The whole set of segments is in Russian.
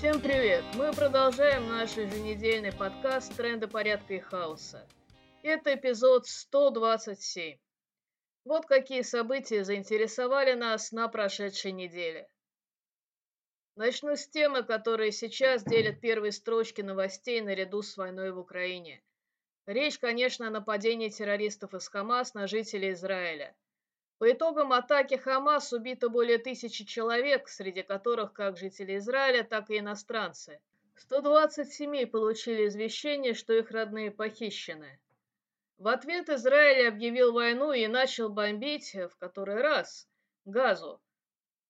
Всем привет! Мы продолжаем наш еженедельный подкаст «Тренды порядка и хаоса». Это эпизод 127. Вот какие события заинтересовали нас на прошедшей неделе. Начну с темы, которые сейчас делят первые строчки новостей наряду с войной в Украине. Речь, конечно, о нападении террористов из Хамас на жителей Израиля. По итогам атаки Хамас убито более тысячи человек, среди которых как жители Израиля, так и иностранцы. 120 семей получили извещение, что их родные похищены. В ответ Израиль объявил войну и начал бомбить в который раз Газу.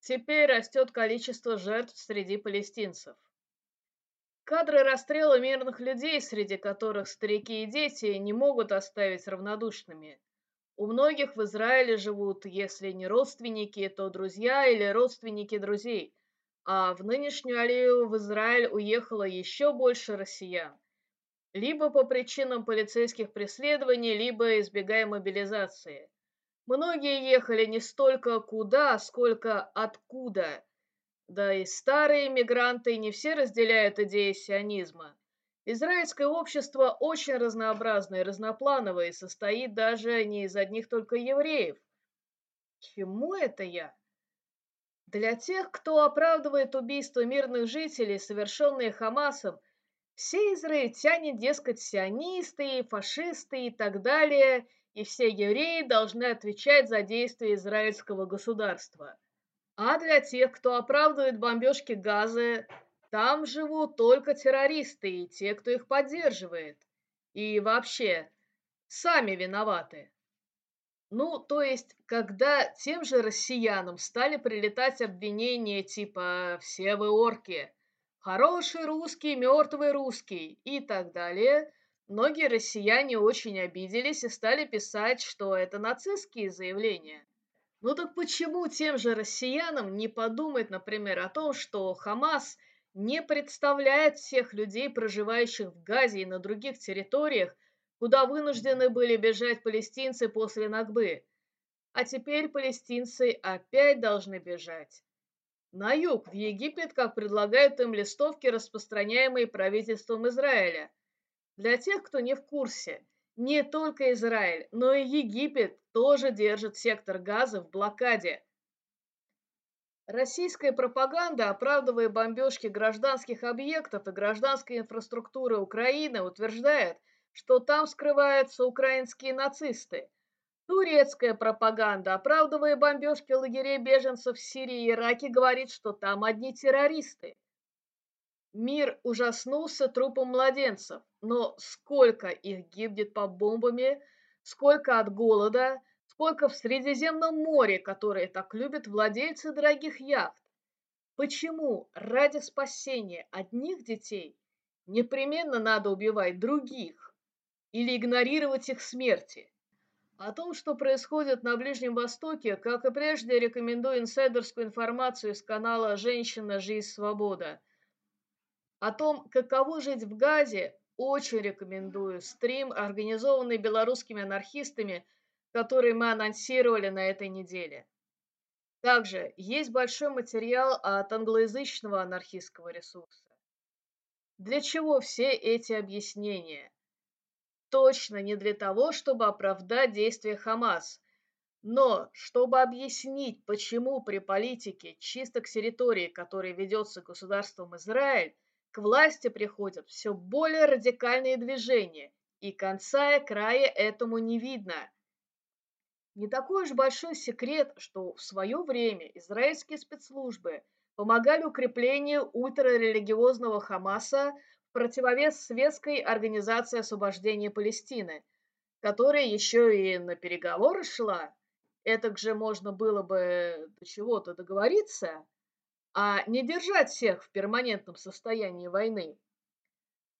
Теперь растет количество жертв среди палестинцев. Кадры расстрела мирных людей, среди которых старики и дети, не могут оставить равнодушными. У многих в Израиле живут, если не родственники, то друзья или родственники друзей. А в нынешнюю аллею в Израиль уехало еще больше россиян. Либо по причинам полицейских преследований, либо избегая мобилизации. Многие ехали не столько куда, сколько откуда. Да и старые мигранты не все разделяют идеи сионизма. Израильское общество очень разнообразное разноплановое и состоит даже не из одних только евреев. Чему это я? Для тех, кто оправдывает убийство мирных жителей, совершенные Хамасом, все израильтяне, дескать, сионисты, фашисты и так далее, и все евреи должны отвечать за действия израильского государства. А для тех, кто оправдывает бомбежки Газы, там живут только террористы и те, кто их поддерживает. И вообще, сами виноваты. Ну, то есть, когда тем же россиянам стали прилетать обвинения типа «все вы орки», «хороший русский, мертвый русский» и так далее, многие россияне очень обиделись и стали писать, что это нацистские заявления. Ну так почему тем же россиянам не подумать, например, о том, что Хамас – не представляет всех людей, проживающих в Газе и на других территориях, куда вынуждены были бежать палестинцы после Нагбы. А теперь палестинцы опять должны бежать. На юг, в Египет, как предлагают им листовки, распространяемые правительством Израиля. Для тех, кто не в курсе, не только Израиль, но и Египет тоже держит сектор Газа в блокаде – Российская пропаганда, оправдывая бомбежки гражданских объектов и гражданской инфраструктуры Украины, утверждает, что там скрываются украинские нацисты. Турецкая пропаганда, оправдывая бомбежки лагерей беженцев в Сирии и Ираке, говорит, что там одни террористы. Мир ужаснулся трупом младенцев, но сколько их гибнет под бомбами, сколько от голода, Сколько в Средиземном море, которое так любят владельцы дорогих яхт. Почему ради спасения одних детей непременно надо убивать других или игнорировать их смерти? О том, что происходит на Ближнем Востоке, как и прежде, рекомендую инсайдерскую информацию из канала «Женщина. Жизнь. Свобода». О том, каково жить в Газе, очень рекомендую стрим, организованный белорусскими анархистами – который мы анонсировали на этой неделе. Также есть большой материал от англоязычного анархистского ресурса. Для чего все эти объяснения? Точно не для того, чтобы оправдать действия Хамас, но чтобы объяснить, почему при политике чисто к территории, которая ведется государством Израиль, к власти приходят все более радикальные движения, и конца и края этому не видно – не такой уж большой секрет, что в свое время израильские спецслужбы помогали укреплению ультрарелигиозного Хамаса в противовес светской организации освобождения Палестины, которая еще и на переговоры шла. Это же можно было бы до чего-то договориться, а не держать всех в перманентном состоянии войны.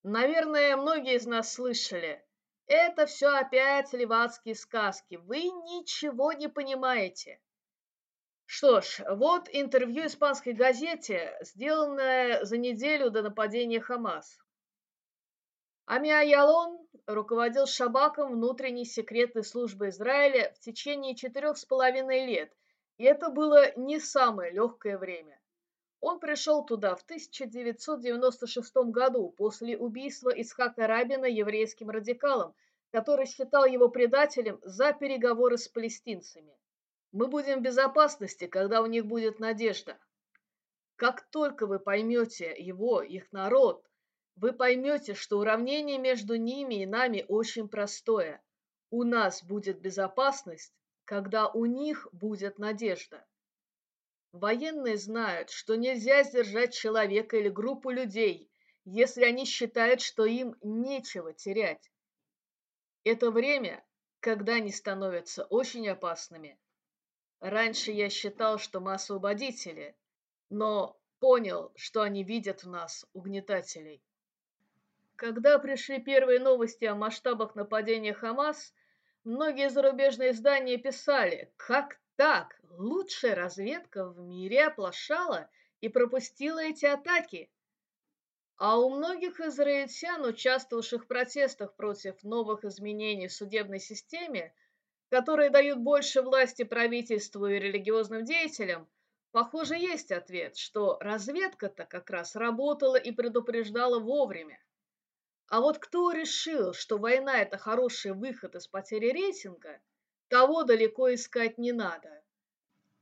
Наверное, многие из нас слышали – это все опять левацкие сказки. Вы ничего не понимаете. Что ж, вот интервью испанской газете, сделанное за неделю до нападения Хамас. Амиа Ялон руководил Шабаком внутренней секретной службы Израиля в течение четырех с половиной лет, и это было не самое легкое время. Он пришел туда в 1996 году после убийства Исхака Рабина еврейским радикалом, который считал его предателем за переговоры с палестинцами. Мы будем в безопасности, когда у них будет надежда. Как только вы поймете его, их народ, вы поймете, что уравнение между ними и нами очень простое. У нас будет безопасность, когда у них будет надежда. Военные знают, что нельзя сдержать человека или группу людей, если они считают, что им нечего терять. Это время, когда они становятся очень опасными. Раньше я считал, что мы освободители, но понял, что они видят в нас угнетателей. Когда пришли первые новости о масштабах нападения Хамас, многие зарубежные издания писали, как так, лучшая разведка в мире оплошала и пропустила эти атаки. А у многих израильтян, участвовавших в протестах против новых изменений в судебной системе, которые дают больше власти правительству и религиозным деятелям, похоже, есть ответ, что разведка-то как раз работала и предупреждала вовремя. А вот кто решил, что война – это хороший выход из потери рейтинга, того далеко искать не надо.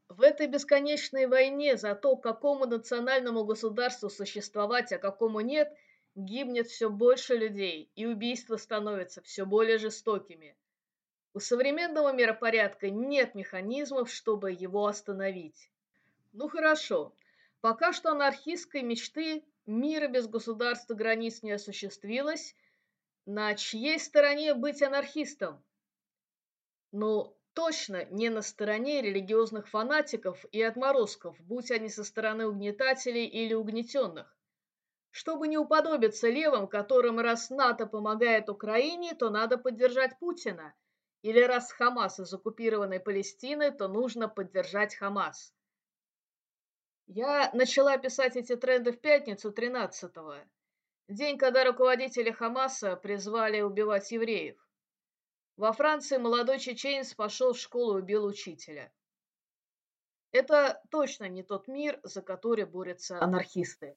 В этой бесконечной войне за то, какому национальному государству существовать, а какому нет, гибнет все больше людей, и убийства становятся все более жестокими. У современного миропорядка нет механизмов, чтобы его остановить. Ну хорошо, пока что анархистской мечты мира без государства границ не осуществилось, на чьей стороне быть анархистом? Ну, точно не на стороне религиозных фанатиков и отморозков, будь они со стороны угнетателей или угнетенных. Чтобы не уподобиться левым, которым раз НАТО помогает Украине, то надо поддержать Путина, или раз Хамас из оккупированной Палестины, то нужно поддержать Хамас. Я начала писать эти тренды в пятницу 13-го, день, когда руководители Хамаса призвали убивать евреев. Во Франции молодой чеченец пошел в школу и убил учителя. Это точно не тот мир, за который борются анархисты.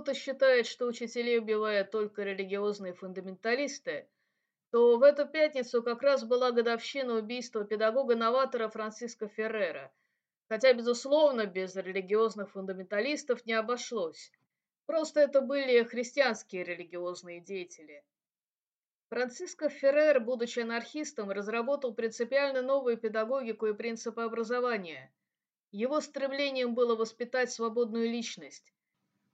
Кто-то считает, что учителей убивают только религиозные фундаменталисты, то в эту пятницу как раз была годовщина убийства педагога-новатора Франциско Феррера. Хотя, безусловно, без религиозных фундаменталистов не обошлось. Просто это были христианские религиозные деятели. Франциско Феррер, будучи анархистом, разработал принципиально новую педагогику и принципы образования. Его стремлением было воспитать свободную личность,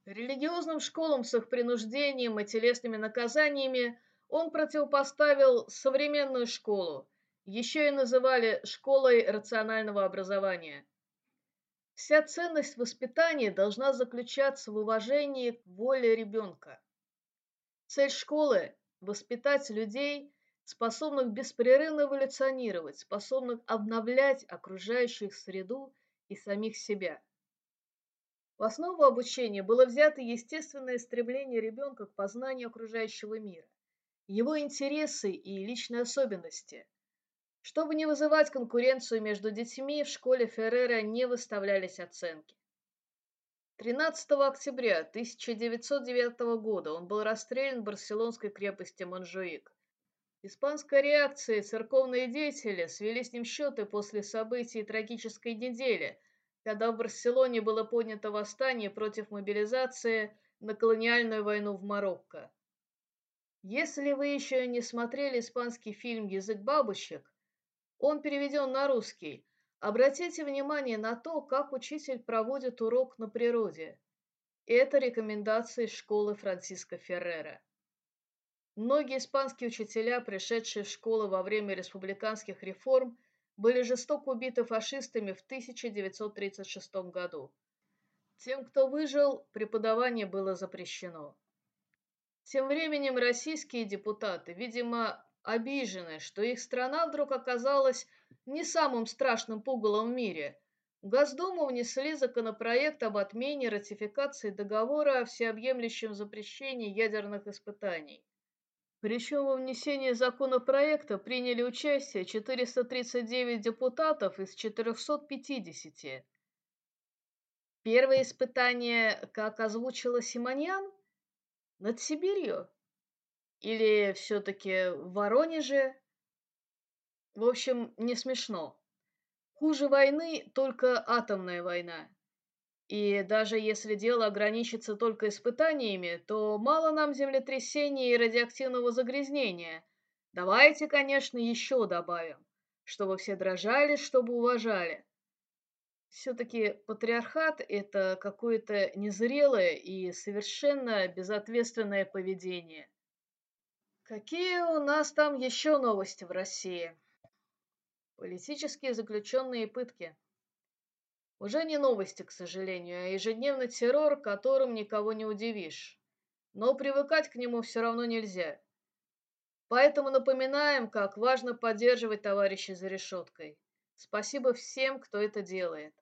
Религиозным школам с их принуждением и телесными наказаниями он противопоставил современную школу, еще и называли школой рационального образования. Вся ценность воспитания должна заключаться в уважении к воле ребенка. Цель школы – воспитать людей, способных беспрерывно эволюционировать, способных обновлять окружающую среду и самих себя. В основу обучения было взято естественное стремление ребенка к познанию окружающего мира, его интересы и личные особенности. Чтобы не вызывать конкуренцию между детьми, в школе Феррера не выставлялись оценки. 13 октября 1909 года он был расстрелян в барселонской крепости Монжуик. Испанская реакция и церковные деятели свели с ним счеты после событий трагической недели, когда в Барселоне было поднято восстание против мобилизации на колониальную войну в Марокко. Если вы еще не смотрели испанский фильм «Язык бабочек», он переведен на русский. Обратите внимание на то, как учитель проводит урок на природе. Это рекомендации школы Франциско Феррера. Многие испанские учителя, пришедшие в школу во время республиканских реформ, были жестоко убиты фашистами в 1936 году. Тем, кто выжил, преподавание было запрещено. Тем временем российские депутаты, видимо, обижены, что их страна вдруг оказалась не самым страшным пугалом в мире. В Госдуму внесли законопроект об отмене ратификации договора о всеобъемлющем запрещении ядерных испытаний. Причем во внесении законопроекта приняли участие 439 депутатов из 450. Первое испытание, как озвучила Симоньян, над Сибирью? Или все-таки в Воронеже? В общем, не смешно. Хуже войны только атомная война. И даже если дело ограничится только испытаниями, то мало нам землетрясений и радиоактивного загрязнения. Давайте, конечно, еще добавим, чтобы все дрожали, чтобы уважали. Все-таки патриархат – это какое-то незрелое и совершенно безответственное поведение. Какие у нас там еще новости в России? Политические заключенные пытки. Уже не новости, к сожалению, а ежедневный террор, которым никого не удивишь. Но привыкать к нему все равно нельзя. Поэтому напоминаем, как важно поддерживать товарищей за решеткой. Спасибо всем, кто это делает.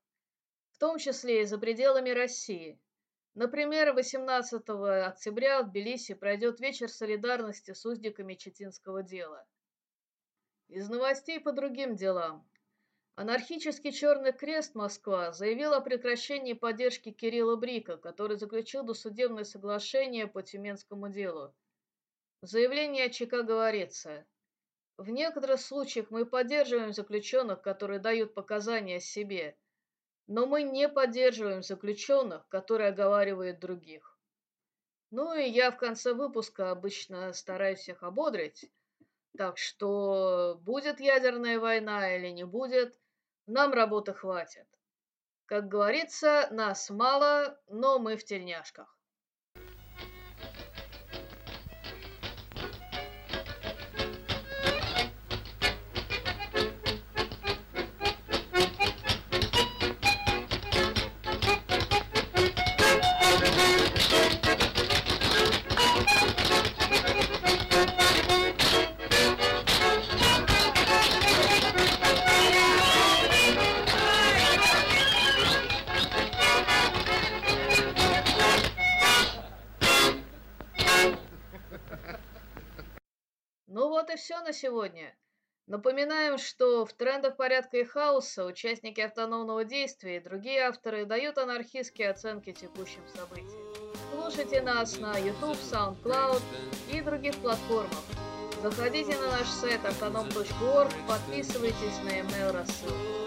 В том числе и за пределами России. Например, 18 октября в Тбилиси пройдет вечер солидарности с узниками Читинского дела. Из новостей по другим делам. Анархический Черный Крест Москва заявил о прекращении поддержки Кирилла Брика, который заключил досудебное соглашение по Тюменскому делу. В заявлении ЧК говорится, в некоторых случаях мы поддерживаем заключенных, которые дают показания о себе, но мы не поддерживаем заключенных, которые оговаривают других. Ну и я в конце выпуска обычно стараюсь всех ободрить, так что будет ядерная война или не будет, нам работы хватит. Как говорится, нас мало, но мы в тельняшках. Напоминаем, что в трендах порядка и хаоса участники автономного действия и другие авторы дают анархистские оценки текущим событиям. Слушайте нас на YouTube, SoundCloud и других платформах. Заходите на наш сайт автоном.орг, подписывайтесь на email рассылку.